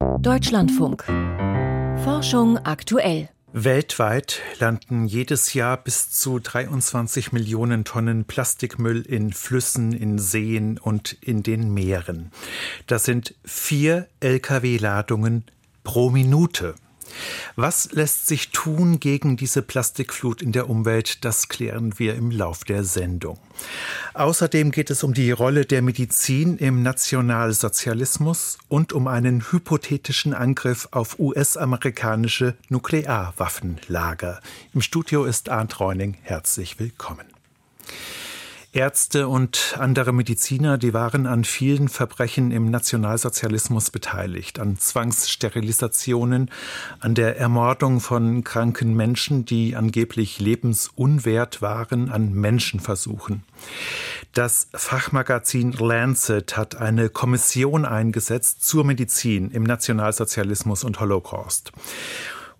Deutschlandfunk. Forschung aktuell. Weltweit landen jedes Jahr bis zu 23 Millionen Tonnen Plastikmüll in Flüssen, in Seen und in den Meeren. Das sind vier Lkw-Ladungen pro Minute. Was lässt sich tun gegen diese Plastikflut in der Umwelt? Das klären wir im Lauf der Sendung. Außerdem geht es um die Rolle der Medizin im Nationalsozialismus und um einen hypothetischen Angriff auf US-amerikanische Nuklearwaffenlager. Im Studio ist Arndt Reuning. Herzlich willkommen. Ärzte und andere Mediziner, die waren an vielen Verbrechen im Nationalsozialismus beteiligt, an Zwangssterilisationen, an der Ermordung von kranken Menschen, die angeblich lebensunwert waren, an Menschenversuchen. Das Fachmagazin Lancet hat eine Kommission eingesetzt zur Medizin im Nationalsozialismus und Holocaust.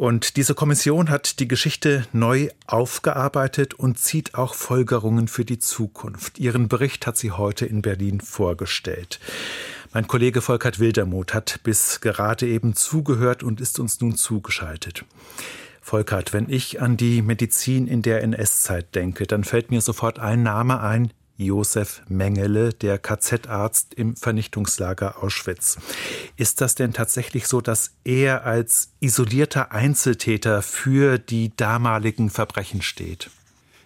Und diese Kommission hat die Geschichte neu aufgearbeitet und zieht auch Folgerungen für die Zukunft. Ihren Bericht hat sie heute in Berlin vorgestellt. Mein Kollege Volkert Wildermuth hat bis gerade eben zugehört und ist uns nun zugeschaltet. Volkert, wenn ich an die Medizin in der NS-Zeit denke, dann fällt mir sofort ein Name ein, Josef Mengele, der KZ-Arzt im Vernichtungslager Auschwitz. Ist das denn tatsächlich so, dass er als isolierter Einzeltäter für die damaligen Verbrechen steht?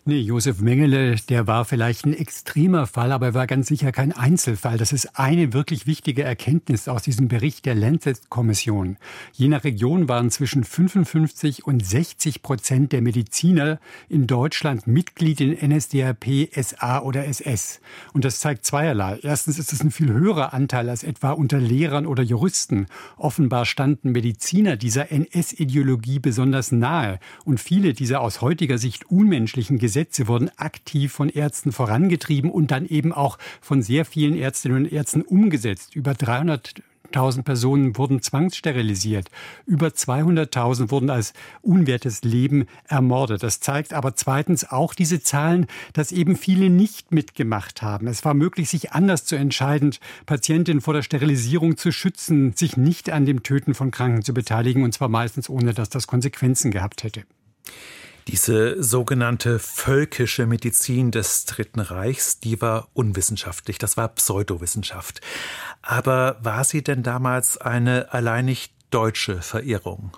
Nee, Josef Mengele, der war vielleicht ein extremer Fall, aber er war ganz sicher kein Einzelfall. Das ist eine wirklich wichtige Erkenntnis aus diesem Bericht der Lancet-Kommission. Je nach Region waren zwischen 55 und 60 Prozent der Mediziner in Deutschland Mitglied in NSDAP, SA oder SS. Und das zeigt zweierlei. Erstens ist es ein viel höherer Anteil als etwa unter Lehrern oder Juristen. Offenbar standen Mediziner dieser NS-Ideologie besonders nahe. Und viele dieser aus heutiger Sicht unmenschlichen Gesetze wurden aktiv von Ärzten vorangetrieben und dann eben auch von sehr vielen Ärztinnen und Ärzten umgesetzt. Über 300 1000 Personen wurden zwangssterilisiert. Über 200.000 wurden als unwertes Leben ermordet. Das zeigt aber zweitens auch diese Zahlen, dass eben viele nicht mitgemacht haben. Es war möglich, sich anders zu entscheiden, Patientinnen vor der Sterilisierung zu schützen, sich nicht an dem Töten von Kranken zu beteiligen, und zwar meistens ohne, dass das Konsequenzen gehabt hätte. Diese sogenannte völkische Medizin des Dritten Reichs, die war unwissenschaftlich, das war Pseudowissenschaft. Aber war sie denn damals eine alleinig deutsche Verirrung?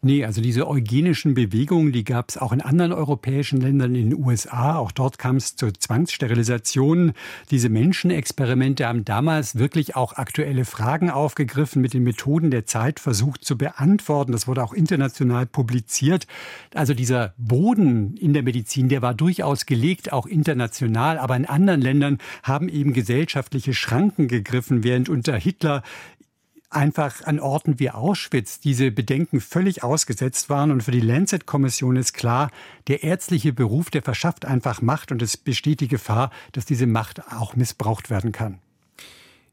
Nee, also diese eugenischen Bewegungen, die gab es auch in anderen europäischen Ländern, in den USA. Auch dort kam es zu Zwangssterilisationen. Diese Menschenexperimente haben damals wirklich auch aktuelle Fragen aufgegriffen, mit den Methoden der Zeit versucht zu beantworten. Das wurde auch international publiziert. Also dieser Boden in der Medizin, der war durchaus gelegt, auch international. Aber in anderen Ländern haben eben gesellschaftliche Schranken gegriffen, während unter Hitler einfach an Orten wie Auschwitz diese Bedenken völlig ausgesetzt waren. Und für die Lancet-Kommission ist klar, der ärztliche Beruf, der verschafft einfach Macht und es besteht die Gefahr, dass diese Macht auch missbraucht werden kann.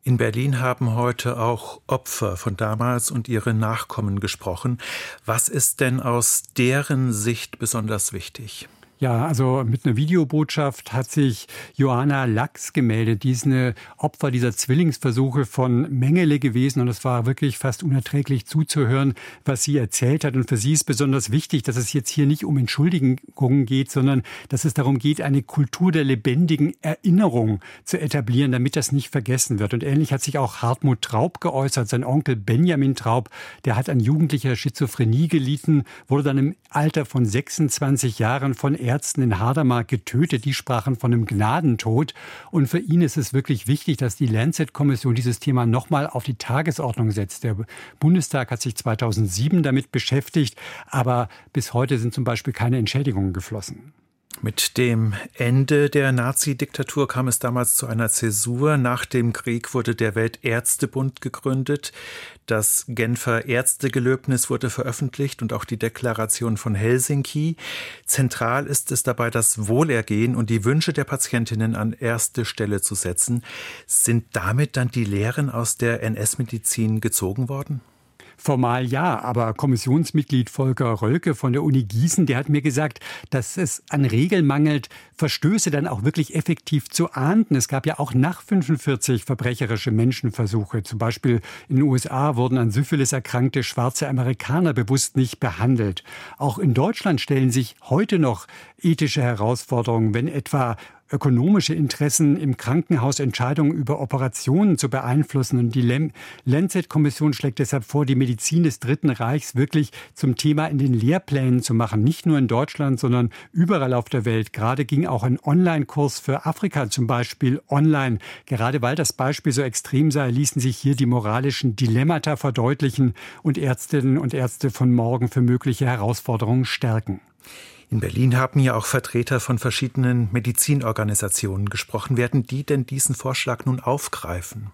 In Berlin haben heute auch Opfer von damals und ihre Nachkommen gesprochen. Was ist denn aus deren Sicht besonders wichtig? Ja, also mit einer Videobotschaft hat sich Johanna Lachs gemeldet. Die ist eine Opfer dieser Zwillingsversuche von Mengele gewesen und es war wirklich fast unerträglich zuzuhören, was sie erzählt hat. Und für sie ist besonders wichtig, dass es jetzt hier nicht um Entschuldigungen geht, sondern dass es darum geht, eine Kultur der lebendigen Erinnerung zu etablieren, damit das nicht vergessen wird. Und ähnlich hat sich auch Hartmut Traub geäußert. Sein Onkel Benjamin Traub, der hat an jugendlicher Schizophrenie gelitten, wurde dann im Alter von 26 Jahren von Ärzten in Hadermark getötet. Die sprachen von einem Gnadentod. Und für ihn ist es wirklich wichtig, dass die Lancet-Kommission dieses Thema nochmal auf die Tagesordnung setzt. Der Bundestag hat sich 2007 damit beschäftigt, aber bis heute sind zum Beispiel keine Entschädigungen geflossen. Mit dem Ende der Nazi-Diktatur kam es damals zu einer Zäsur. Nach dem Krieg wurde der Weltärztebund gegründet. Das Genfer Ärztegelöbnis wurde veröffentlicht und auch die Deklaration von Helsinki. Zentral ist es dabei, das Wohlergehen und die Wünsche der Patientinnen an erste Stelle zu setzen. Sind damit dann die Lehren aus der NS-Medizin gezogen worden? Formal ja, aber Kommissionsmitglied Volker Rölke von der Uni Gießen, der hat mir gesagt, dass es an Regeln mangelt, Verstöße dann auch wirklich effektiv zu ahnden. Es gab ja auch nach 45 verbrecherische Menschenversuche. Zum Beispiel in den USA wurden an Syphilis erkrankte schwarze Amerikaner bewusst nicht behandelt. Auch in Deutschland stellen sich heute noch ethische Herausforderungen, wenn etwa ökonomische Interessen im Krankenhaus Entscheidungen über Operationen zu beeinflussen. Und die Lancet-Kommission schlägt deshalb vor, die Medizin des Dritten Reichs wirklich zum Thema in den Lehrplänen zu machen. Nicht nur in Deutschland, sondern überall auf der Welt. Gerade ging auch ein Online-Kurs für Afrika zum Beispiel online. Gerade weil das Beispiel so extrem sei, ließen sich hier die moralischen Dilemmata verdeutlichen und Ärztinnen und Ärzte von morgen für mögliche Herausforderungen stärken. In Berlin haben ja auch Vertreter von verschiedenen Medizinorganisationen gesprochen. Werden die denn diesen Vorschlag nun aufgreifen?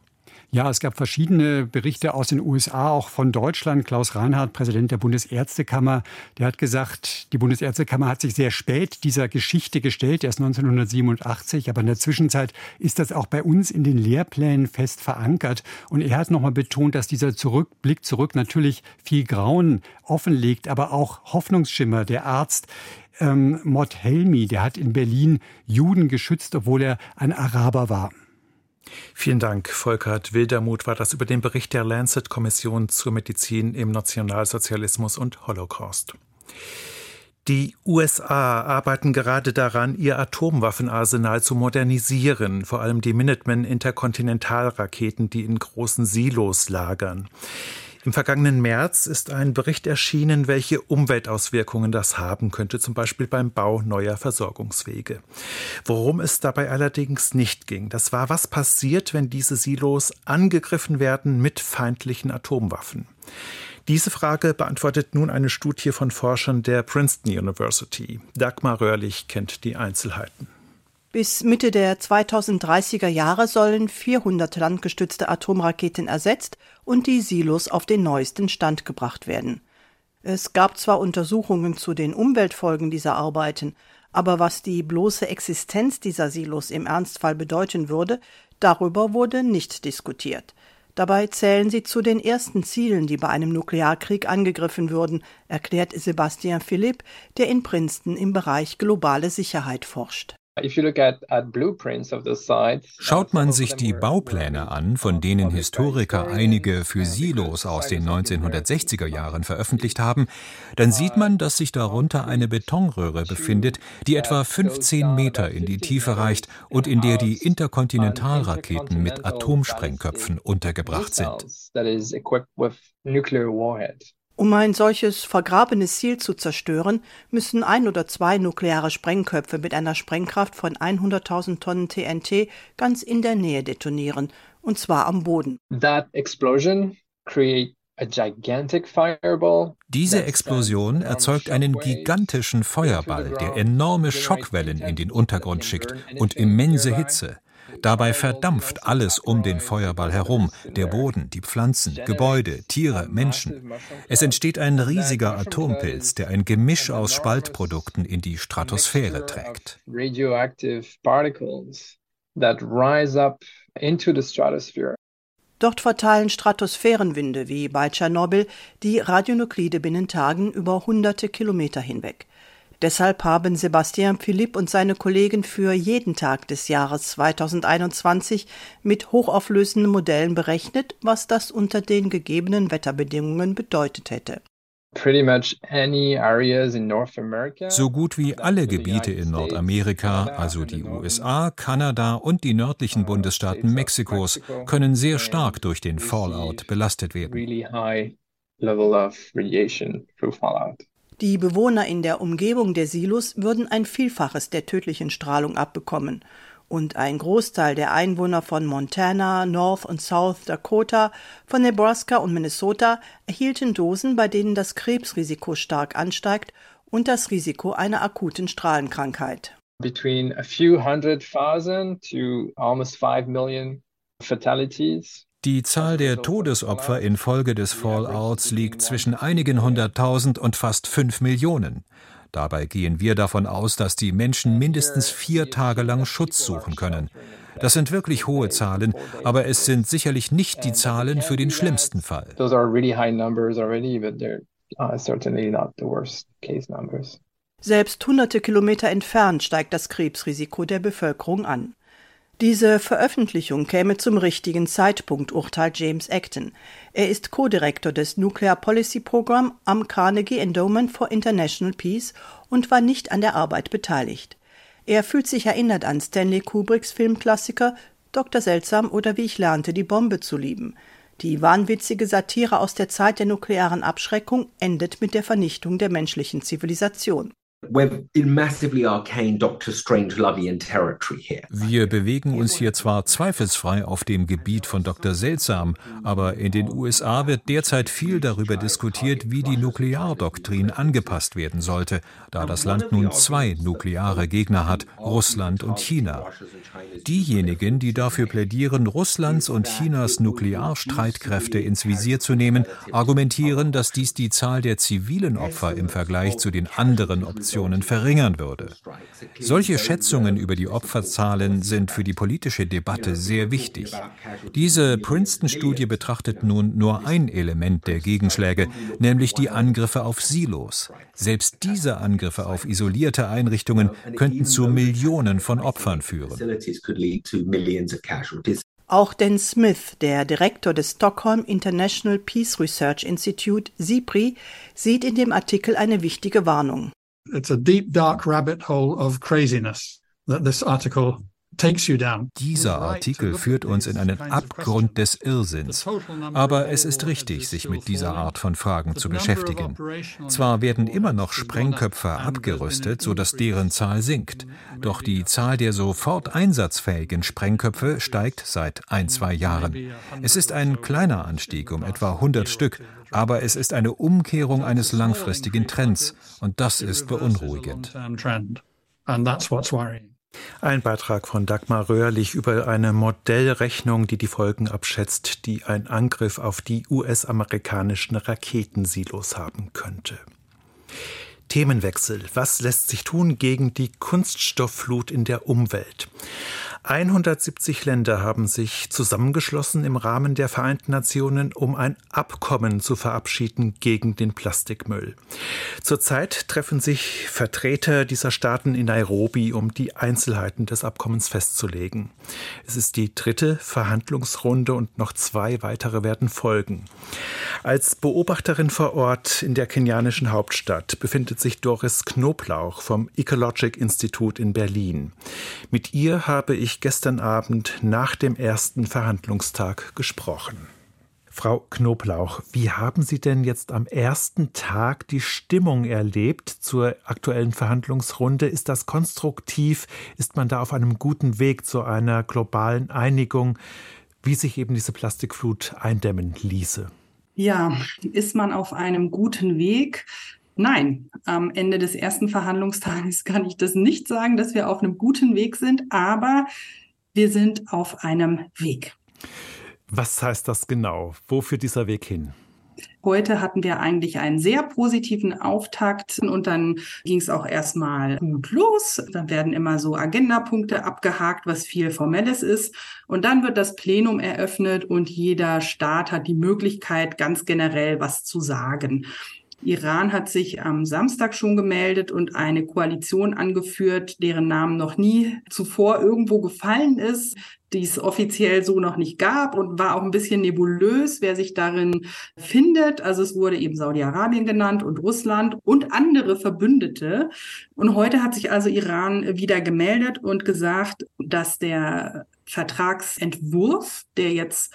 Ja, es gab verschiedene Berichte aus den USA, auch von Deutschland. Klaus Reinhardt, Präsident der Bundesärztekammer, der hat gesagt, die Bundesärztekammer hat sich sehr spät dieser Geschichte gestellt, erst 1987, aber in der Zwischenzeit ist das auch bei uns in den Lehrplänen fest verankert. Und er hat nochmal betont, dass dieser Zurückblick zurück natürlich viel Grauen offenlegt, aber auch Hoffnungsschimmer. Der Arzt ähm, Mott Helmi, der hat in Berlin Juden geschützt, obwohl er ein Araber war. Vielen Dank, Volkert Wildermuth war das über den Bericht der Lancet-Kommission zur Medizin im Nationalsozialismus und Holocaust. Die USA arbeiten gerade daran, ihr Atomwaffenarsenal zu modernisieren, vor allem die Minuteman-Interkontinentalraketen, die in großen Silos lagern. Im vergangenen März ist ein Bericht erschienen, welche Umweltauswirkungen das haben könnte, zum Beispiel beim Bau neuer Versorgungswege. Worum es dabei allerdings nicht ging, das war, was passiert, wenn diese Silos angegriffen werden mit feindlichen Atomwaffen. Diese Frage beantwortet nun eine Studie von Forschern der Princeton University. Dagmar Röhrlich kennt die Einzelheiten. Bis Mitte der 2030er Jahre sollen 400 landgestützte Atomraketen ersetzt und die Silos auf den neuesten Stand gebracht werden. Es gab zwar Untersuchungen zu den Umweltfolgen dieser Arbeiten, aber was die bloße Existenz dieser Silos im Ernstfall bedeuten würde, darüber wurde nicht diskutiert. Dabei zählen sie zu den ersten Zielen, die bei einem Nuklearkrieg angegriffen würden, erklärt Sebastian Philipp, der in Princeton im Bereich globale Sicherheit forscht. Schaut man sich die Baupläne an, von denen Historiker einige für Silos aus den 1960er Jahren veröffentlicht haben, dann sieht man, dass sich darunter eine Betonröhre befindet, die etwa 15 Meter in die Tiefe reicht und in der die Interkontinentalraketen mit Atomsprengköpfen untergebracht sind. Um ein solches vergrabenes Ziel zu zerstören, müssen ein oder zwei nukleare Sprengköpfe mit einer Sprengkraft von 100.000 Tonnen TNT ganz in der Nähe detonieren, und zwar am Boden. Diese Explosion erzeugt einen gigantischen Feuerball, der enorme Schockwellen in den Untergrund schickt und immense Hitze. Dabei verdampft alles um den Feuerball herum, der Boden, die Pflanzen, Gebäude, Tiere, Menschen. Es entsteht ein riesiger Atompilz, der ein Gemisch aus Spaltprodukten in die Stratosphäre trägt. Dort verteilen Stratosphärenwinde wie bei Tschernobyl die Radionuklide binnen Tagen über hunderte Kilometer hinweg. Deshalb haben Sebastian Philipp und seine Kollegen für jeden Tag des Jahres 2021 mit hochauflösenden Modellen berechnet, was das unter den gegebenen Wetterbedingungen bedeutet hätte. So gut wie alle Gebiete in Nordamerika, also die USA, Kanada und die nördlichen Bundesstaaten Mexikos, können sehr stark durch den Fallout belastet werden. Die Bewohner in der Umgebung der Silos würden ein Vielfaches der tödlichen Strahlung abbekommen. Und ein Großteil der Einwohner von Montana, North und South Dakota, von Nebraska und Minnesota erhielten Dosen, bei denen das Krebsrisiko stark ansteigt und das Risiko einer akuten Strahlenkrankheit. Between a few hundred thousand to almost five million fatalities die Zahl der Todesopfer infolge des Fallouts liegt zwischen einigen hunderttausend und fast fünf Millionen. Dabei gehen wir davon aus, dass die Menschen mindestens vier Tage lang Schutz suchen können. Das sind wirklich hohe Zahlen, aber es sind sicherlich nicht die Zahlen für den schlimmsten Fall. Selbst hunderte Kilometer entfernt steigt das Krebsrisiko der Bevölkerung an. Diese Veröffentlichung käme zum richtigen Zeitpunkt, urteilt James Acton. Er ist Co-Direktor des Nuclear Policy Program am Carnegie Endowment for International Peace und war nicht an der Arbeit beteiligt. Er fühlt sich erinnert an Stanley Kubricks Filmklassiker Dr. Seltsam oder Wie ich lernte, die Bombe zu lieben. Die wahnwitzige Satire aus der Zeit der nuklearen Abschreckung endet mit der Vernichtung der menschlichen Zivilisation. Wir bewegen uns hier zwar zweifelsfrei auf dem Gebiet von Dr. Seltsam, aber in den USA wird derzeit viel darüber diskutiert, wie die Nukleardoktrin angepasst werden sollte, da das Land nun zwei nukleare Gegner hat, Russland und China. Diejenigen, die dafür plädieren, Russlands und Chinas Nuklearstreitkräfte ins Visier zu nehmen, argumentieren, dass dies die Zahl der zivilen Opfer im Vergleich zu den anderen Optionen Operationen verringern würde. Solche Schätzungen über die Opferzahlen sind für die politische Debatte sehr wichtig. Diese Princeton-Studie betrachtet nun nur ein Element der Gegenschläge, nämlich die Angriffe auf Silos. Selbst diese Angriffe auf isolierte Einrichtungen könnten zu Millionen von Opfern führen. Auch Dan Smith, der Direktor des Stockholm International Peace Research Institute, SIPRI, sieht in dem Artikel eine wichtige Warnung. It's a deep, dark rabbit hole of craziness that this article dieser Artikel führt uns in einen Abgrund des Irrsinns. Aber es ist richtig, sich mit dieser Art von Fragen zu beschäftigen. Zwar werden immer noch Sprengköpfe abgerüstet, sodass deren Zahl sinkt. Doch die Zahl der sofort einsatzfähigen Sprengköpfe steigt seit ein, zwei Jahren. Es ist ein kleiner Anstieg um etwa 100 Stück, aber es ist eine Umkehrung eines langfristigen Trends und das ist beunruhigend. And that's what's worrying. Ein Beitrag von Dagmar Röhrlich über eine Modellrechnung, die die Folgen abschätzt, die ein Angriff auf die US-amerikanischen Raketensilos haben könnte. Themenwechsel. Was lässt sich tun gegen die Kunststoffflut in der Umwelt? 170 Länder haben sich zusammengeschlossen im Rahmen der Vereinten Nationen, um ein Abkommen zu verabschieden gegen den Plastikmüll. Zurzeit treffen sich Vertreter dieser Staaten in Nairobi, um die Einzelheiten des Abkommens festzulegen. Es ist die dritte Verhandlungsrunde und noch zwei weitere werden folgen. Als Beobachterin vor Ort in der kenianischen Hauptstadt befindet sich Doris Knoblauch vom Ecologic Institute in Berlin. Mit ihr habe ich ich gestern Abend nach dem ersten Verhandlungstag gesprochen. Frau Knoblauch, wie haben Sie denn jetzt am ersten Tag die Stimmung erlebt zur aktuellen Verhandlungsrunde? Ist das konstruktiv? Ist man da auf einem guten Weg zu einer globalen Einigung, wie sich eben diese Plastikflut eindämmen ließe? Ja, ist man auf einem guten Weg? Nein, am Ende des ersten Verhandlungstages kann ich das nicht sagen, dass wir auf einem guten Weg sind, aber wir sind auf einem Weg. Was heißt das genau? Wo führt dieser Weg hin? Heute hatten wir eigentlich einen sehr positiven Auftakt und dann ging es auch erstmal gut los. Dann werden immer so Agendapunkte abgehakt, was viel Formelles ist. Und dann wird das Plenum eröffnet und jeder Staat hat die Möglichkeit, ganz generell was zu sagen. Iran hat sich am Samstag schon gemeldet und eine Koalition angeführt, deren Namen noch nie zuvor irgendwo gefallen ist, die es offiziell so noch nicht gab und war auch ein bisschen nebulös, wer sich darin findet. Also es wurde eben Saudi-Arabien genannt und Russland und andere Verbündete. Und heute hat sich also Iran wieder gemeldet und gesagt, dass der Vertragsentwurf, der jetzt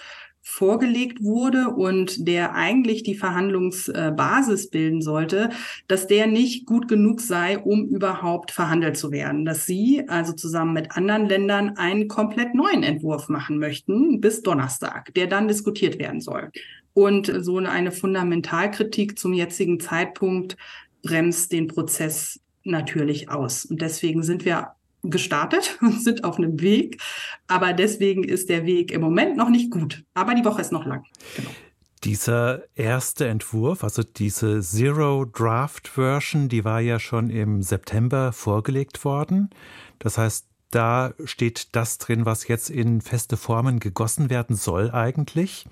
vorgelegt wurde und der eigentlich die Verhandlungsbasis bilden sollte, dass der nicht gut genug sei, um überhaupt verhandelt zu werden. Dass sie also zusammen mit anderen Ländern einen komplett neuen Entwurf machen möchten bis Donnerstag, der dann diskutiert werden soll. Und so eine Fundamentalkritik zum jetzigen Zeitpunkt bremst den Prozess natürlich aus. Und deswegen sind wir gestartet und sind auf einem Weg. Aber deswegen ist der Weg im Moment noch nicht gut. Aber die Woche ist noch lang. Genau. Dieser erste Entwurf, also diese Zero Draft Version, die war ja schon im September vorgelegt worden. Das heißt, da steht das drin, was jetzt in feste Formen gegossen werden soll eigentlich.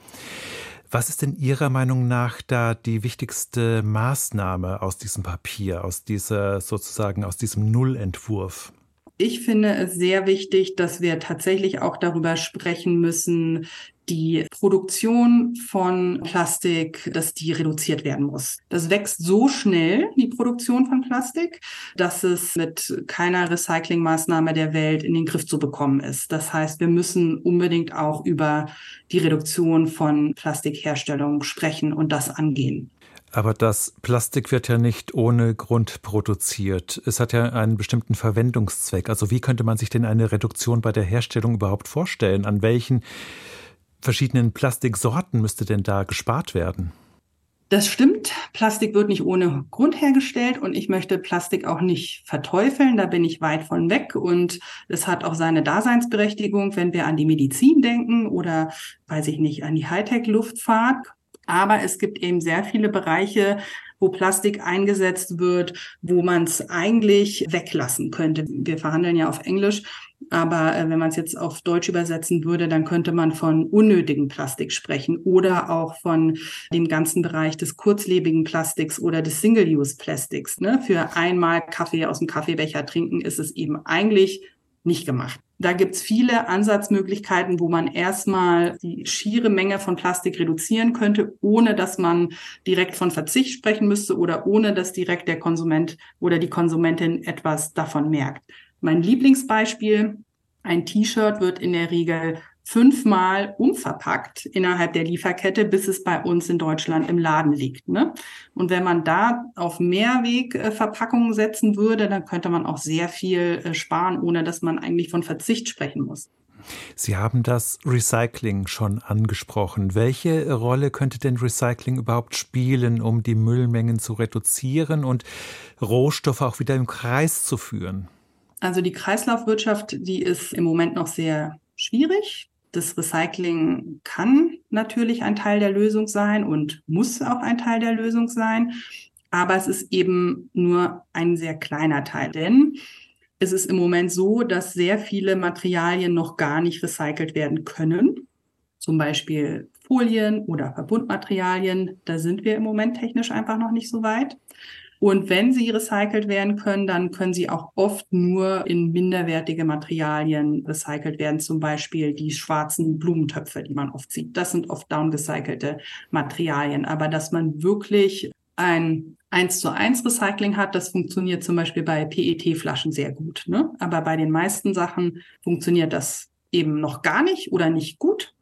Was ist denn Ihrer Meinung nach da die wichtigste Maßnahme aus diesem Papier, aus dieser sozusagen aus diesem Nullentwurf? Ich finde es sehr wichtig, dass wir tatsächlich auch darüber sprechen müssen, die Produktion von Plastik, dass die reduziert werden muss. Das wächst so schnell, die Produktion von Plastik, dass es mit keiner Recyclingmaßnahme der Welt in den Griff zu bekommen ist. Das heißt, wir müssen unbedingt auch über die Reduktion von Plastikherstellung sprechen und das angehen. Aber das Plastik wird ja nicht ohne Grund produziert. Es hat ja einen bestimmten Verwendungszweck. Also wie könnte man sich denn eine Reduktion bei der Herstellung überhaupt vorstellen? An welchen verschiedenen Plastiksorten müsste denn da gespart werden? Das stimmt. Plastik wird nicht ohne Grund hergestellt und ich möchte Plastik auch nicht verteufeln. Da bin ich weit von weg und es hat auch seine Daseinsberechtigung, wenn wir an die Medizin denken oder, weiß ich nicht, an die Hightech-Luftfahrt. Aber es gibt eben sehr viele Bereiche, wo Plastik eingesetzt wird, wo man es eigentlich weglassen könnte. Wir verhandeln ja auf Englisch, aber äh, wenn man es jetzt auf Deutsch übersetzen würde, dann könnte man von unnötigem Plastik sprechen oder auch von dem ganzen Bereich des kurzlebigen Plastiks oder des Single-Use-Plastiks. Ne? Für einmal Kaffee aus dem Kaffeebecher trinken ist es eben eigentlich nicht gemacht. Da gibt's viele Ansatzmöglichkeiten, wo man erstmal die schiere Menge von Plastik reduzieren könnte, ohne dass man direkt von Verzicht sprechen müsste oder ohne dass direkt der Konsument oder die Konsumentin etwas davon merkt. Mein Lieblingsbeispiel, ein T-Shirt wird in der Regel fünfmal umverpackt innerhalb der Lieferkette, bis es bei uns in Deutschland im Laden liegt. Ne? Und wenn man da auf Mehrwegverpackungen setzen würde, dann könnte man auch sehr viel äh, sparen, ohne dass man eigentlich von Verzicht sprechen muss. Sie haben das Recycling schon angesprochen. Welche Rolle könnte denn Recycling überhaupt spielen, um die Müllmengen zu reduzieren und Rohstoffe auch wieder im Kreis zu führen? Also die Kreislaufwirtschaft, die ist im Moment noch sehr schwierig. Das Recycling kann natürlich ein Teil der Lösung sein und muss auch ein Teil der Lösung sein. Aber es ist eben nur ein sehr kleiner Teil. Denn es ist im Moment so, dass sehr viele Materialien noch gar nicht recycelt werden können. Zum Beispiel Folien oder Verbundmaterialien. Da sind wir im Moment technisch einfach noch nicht so weit. Und wenn sie recycelt werden können, dann können sie auch oft nur in minderwertige Materialien recycelt werden. Zum Beispiel die schwarzen Blumentöpfe, die man oft sieht. Das sind oft downgecycelte Materialien. Aber dass man wirklich ein eins zu eins Recycling hat, das funktioniert zum Beispiel bei PET-Flaschen sehr gut. Ne? Aber bei den meisten Sachen funktioniert das eben noch gar nicht oder nicht gut.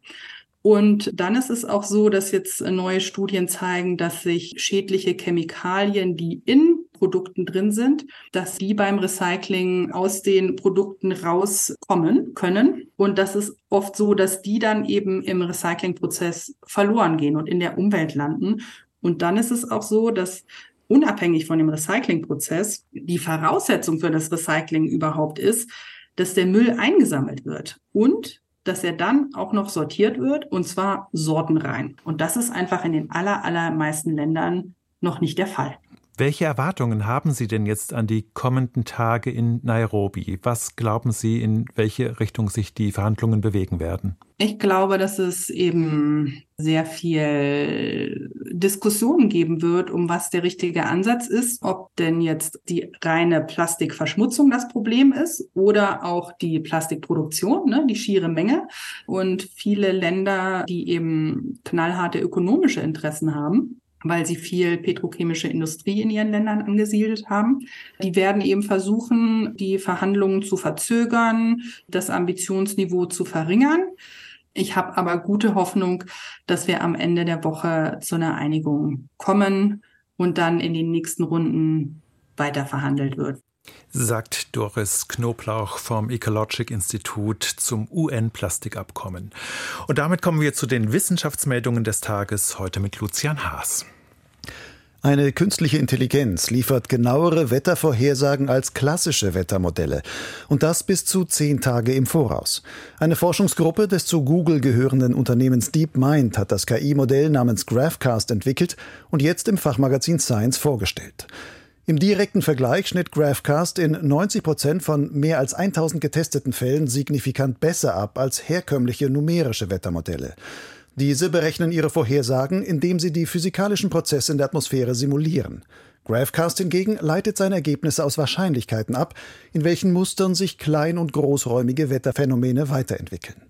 Und dann ist es auch so, dass jetzt neue Studien zeigen, dass sich schädliche Chemikalien, die in Produkten drin sind, dass die beim Recycling aus den Produkten rauskommen können. Und das ist oft so, dass die dann eben im Recyclingprozess verloren gehen und in der Umwelt landen. Und dann ist es auch so, dass unabhängig von dem Recyclingprozess die Voraussetzung für das Recycling überhaupt ist, dass der Müll eingesammelt wird und dass er dann auch noch sortiert wird und zwar sortenrein. Und das ist einfach in den aller, allermeisten Ländern noch nicht der Fall. Welche Erwartungen haben Sie denn jetzt an die kommenden Tage in Nairobi? Was glauben Sie, in welche Richtung sich die Verhandlungen bewegen werden? Ich glaube, dass es eben sehr viel Diskussionen geben wird, um was der richtige Ansatz ist, ob denn jetzt die reine Plastikverschmutzung das Problem ist oder auch die Plastikproduktion, ne, die schiere Menge. Und viele Länder, die eben knallharte ökonomische Interessen haben, weil sie viel petrochemische Industrie in ihren Ländern angesiedelt haben. Die werden eben versuchen, die Verhandlungen zu verzögern, das Ambitionsniveau zu verringern. Ich habe aber gute Hoffnung, dass wir am Ende der Woche zu einer Einigung kommen und dann in den nächsten Runden weiter verhandelt wird sagt Doris Knoblauch vom Ecologic Institut zum UN-Plastikabkommen. Und damit kommen wir zu den Wissenschaftsmeldungen des Tages heute mit Lucian Haas. Eine künstliche Intelligenz liefert genauere Wettervorhersagen als klassische Wettermodelle. Und das bis zu zehn Tage im Voraus. Eine Forschungsgruppe des zu Google gehörenden Unternehmens DeepMind hat das KI-Modell namens GraphCast entwickelt und jetzt im Fachmagazin Science vorgestellt. Im direkten Vergleich schnitt GraphCast in 90 Prozent von mehr als 1000 getesteten Fällen signifikant besser ab als herkömmliche numerische Wettermodelle. Diese berechnen ihre Vorhersagen, indem sie die physikalischen Prozesse in der Atmosphäre simulieren. GraphCast hingegen leitet seine Ergebnisse aus Wahrscheinlichkeiten ab, in welchen Mustern sich klein- und großräumige Wetterphänomene weiterentwickeln.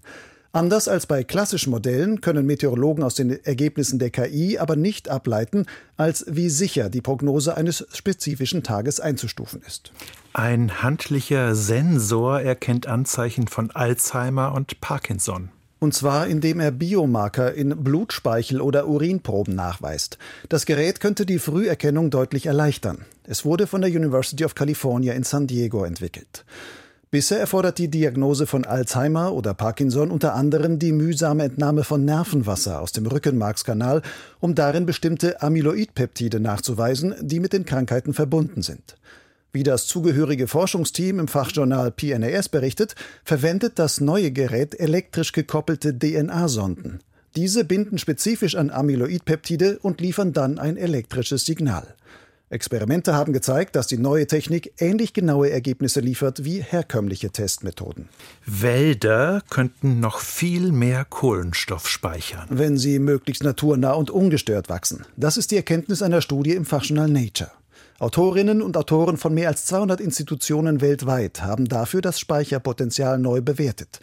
Anders als bei klassischen Modellen können Meteorologen aus den Ergebnissen der KI aber nicht ableiten, als wie sicher die Prognose eines spezifischen Tages einzustufen ist. Ein handlicher Sensor erkennt Anzeichen von Alzheimer und Parkinson. Und zwar indem er Biomarker in Blutspeichel oder Urinproben nachweist. Das Gerät könnte die Früherkennung deutlich erleichtern. Es wurde von der University of California in San Diego entwickelt. Bisher erfordert die Diagnose von Alzheimer oder Parkinson unter anderem die mühsame Entnahme von Nervenwasser aus dem Rückenmarkskanal, um darin bestimmte Amyloidpeptide nachzuweisen, die mit den Krankheiten verbunden sind. Wie das zugehörige Forschungsteam im Fachjournal PNAS berichtet, verwendet das neue Gerät elektrisch gekoppelte DNA-Sonden. Diese binden spezifisch an Amyloidpeptide und liefern dann ein elektrisches Signal. Experimente haben gezeigt, dass die neue Technik ähnlich genaue Ergebnisse liefert wie herkömmliche Testmethoden. Wälder könnten noch viel mehr Kohlenstoff speichern. Wenn sie möglichst naturnah und ungestört wachsen. Das ist die Erkenntnis einer Studie im Fachjournal Nature. Autorinnen und Autoren von mehr als 200 Institutionen weltweit haben dafür das Speicherpotenzial neu bewertet.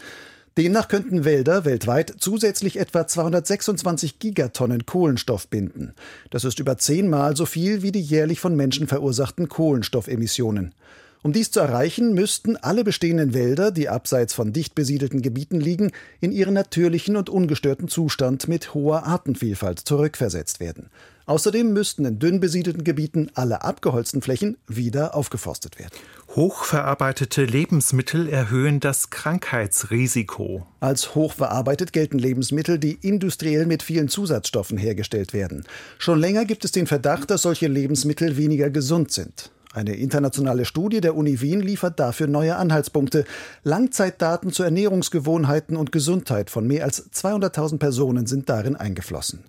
Demnach könnten Wälder weltweit zusätzlich etwa 226 Gigatonnen Kohlenstoff binden. Das ist über zehnmal so viel wie die jährlich von Menschen verursachten Kohlenstoffemissionen. Um dies zu erreichen, müssten alle bestehenden Wälder, die abseits von dicht besiedelten Gebieten liegen, in ihren natürlichen und ungestörten Zustand mit hoher Artenvielfalt zurückversetzt werden. Außerdem müssten in dünn besiedelten Gebieten alle abgeholzten Flächen wieder aufgeforstet werden. Hochverarbeitete Lebensmittel erhöhen das Krankheitsrisiko. Als hochverarbeitet gelten Lebensmittel, die industriell mit vielen Zusatzstoffen hergestellt werden. Schon länger gibt es den Verdacht, dass solche Lebensmittel weniger gesund sind. Eine internationale Studie der Uni Wien liefert dafür neue Anhaltspunkte. Langzeitdaten zu Ernährungsgewohnheiten und Gesundheit von mehr als 200.000 Personen sind darin eingeflossen.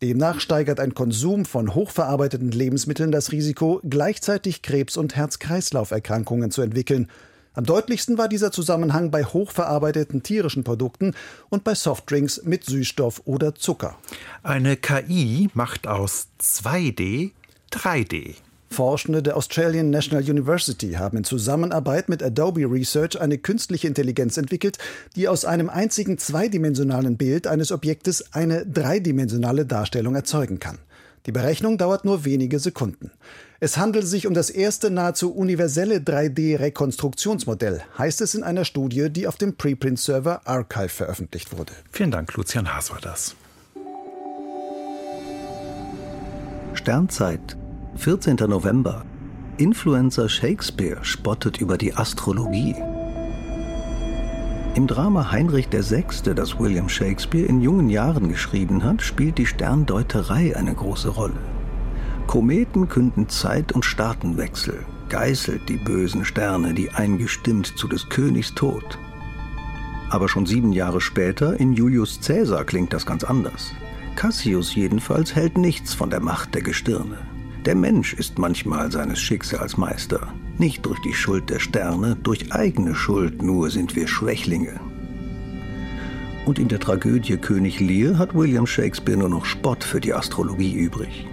Demnach steigert ein Konsum von hochverarbeiteten Lebensmitteln das Risiko, gleichzeitig Krebs- und Herz-Kreislauf-Erkrankungen zu entwickeln. Am deutlichsten war dieser Zusammenhang bei hochverarbeiteten tierischen Produkten und bei Softdrinks mit Süßstoff oder Zucker. Eine KI macht aus 2D 3D. Forschende der Australian National University haben in Zusammenarbeit mit Adobe Research eine künstliche Intelligenz entwickelt, die aus einem einzigen zweidimensionalen Bild eines Objektes eine dreidimensionale Darstellung erzeugen kann. Die Berechnung dauert nur wenige Sekunden. Es handelt sich um das erste nahezu universelle 3D-Rekonstruktionsmodell, heißt es in einer Studie, die auf dem Preprint-Server Archive veröffentlicht wurde. Vielen Dank, Lucian Haas war das. Sternzeit 14. November. Influencer Shakespeare spottet über die Astrologie. Im Drama Heinrich VI., das William Shakespeare in jungen Jahren geschrieben hat, spielt die Sterndeuterei eine große Rolle. Kometen künden Zeit- und Staatenwechsel, geißelt die bösen Sterne, die eingestimmt zu des Königs Tod. Aber schon sieben Jahre später, in Julius Caesar, klingt das ganz anders. Cassius jedenfalls hält nichts von der Macht der Gestirne. Der Mensch ist manchmal seines Schicksals Meister. Nicht durch die Schuld der Sterne, durch eigene Schuld nur sind wir Schwächlinge. Und in der Tragödie König Lear hat William Shakespeare nur noch Spott für die Astrologie übrig.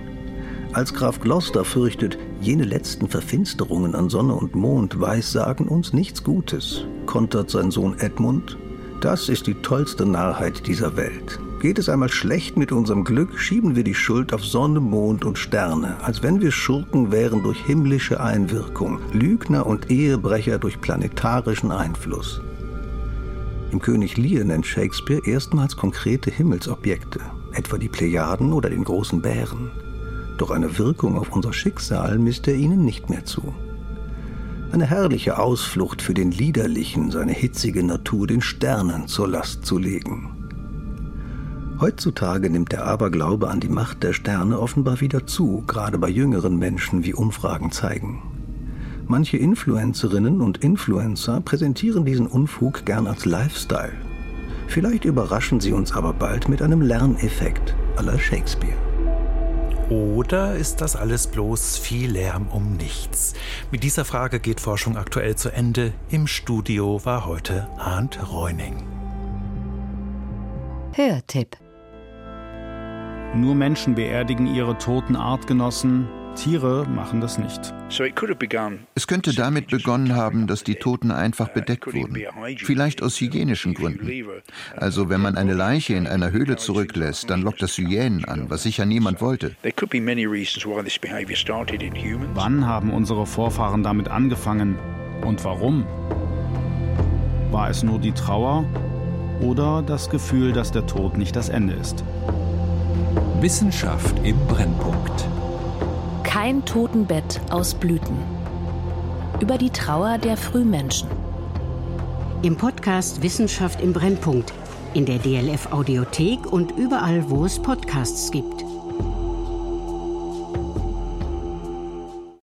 Als Graf Gloucester fürchtet, jene letzten Verfinsterungen an Sonne und Mond weissagen uns nichts Gutes, kontert sein Sohn Edmund, das ist die tollste Narrheit dieser Welt. Geht es einmal schlecht mit unserem Glück, schieben wir die Schuld auf Sonne, Mond und Sterne, als wenn wir Schurken wären durch himmlische Einwirkung, Lügner und Ehebrecher durch planetarischen Einfluss. Im König Lear nennt Shakespeare erstmals konkrete Himmelsobjekte, etwa die Plejaden oder den großen Bären. Doch eine Wirkung auf unser Schicksal misst er ihnen nicht mehr zu. Eine herrliche Ausflucht für den Liederlichen, seine hitzige Natur den Sternen zur Last zu legen. Heutzutage nimmt der Aberglaube an die Macht der Sterne offenbar wieder zu, gerade bei jüngeren Menschen, wie Umfragen zeigen. Manche Influencerinnen und Influencer präsentieren diesen Unfug gern als Lifestyle. Vielleicht überraschen sie uns aber bald mit einem Lerneffekt aller Shakespeare. Oder ist das alles bloß viel Lärm um nichts? Mit dieser Frage geht Forschung aktuell zu Ende. Im Studio war heute Arndt Reuning. Hörtipp. Nur Menschen beerdigen ihre toten Artgenossen, Tiere machen das nicht. Es könnte damit begonnen haben, dass die Toten einfach bedeckt wurden. Vielleicht aus hygienischen Gründen. Also wenn man eine Leiche in einer Höhle zurücklässt, dann lockt das Hyänen an, was sicher niemand wollte. Wann haben unsere Vorfahren damit angefangen und warum? War es nur die Trauer oder das Gefühl, dass der Tod nicht das Ende ist? Wissenschaft im Brennpunkt. Kein Totenbett aus Blüten. Über die Trauer der Frühmenschen. Im Podcast Wissenschaft im Brennpunkt, in der DLF Audiothek und überall, wo es Podcasts gibt.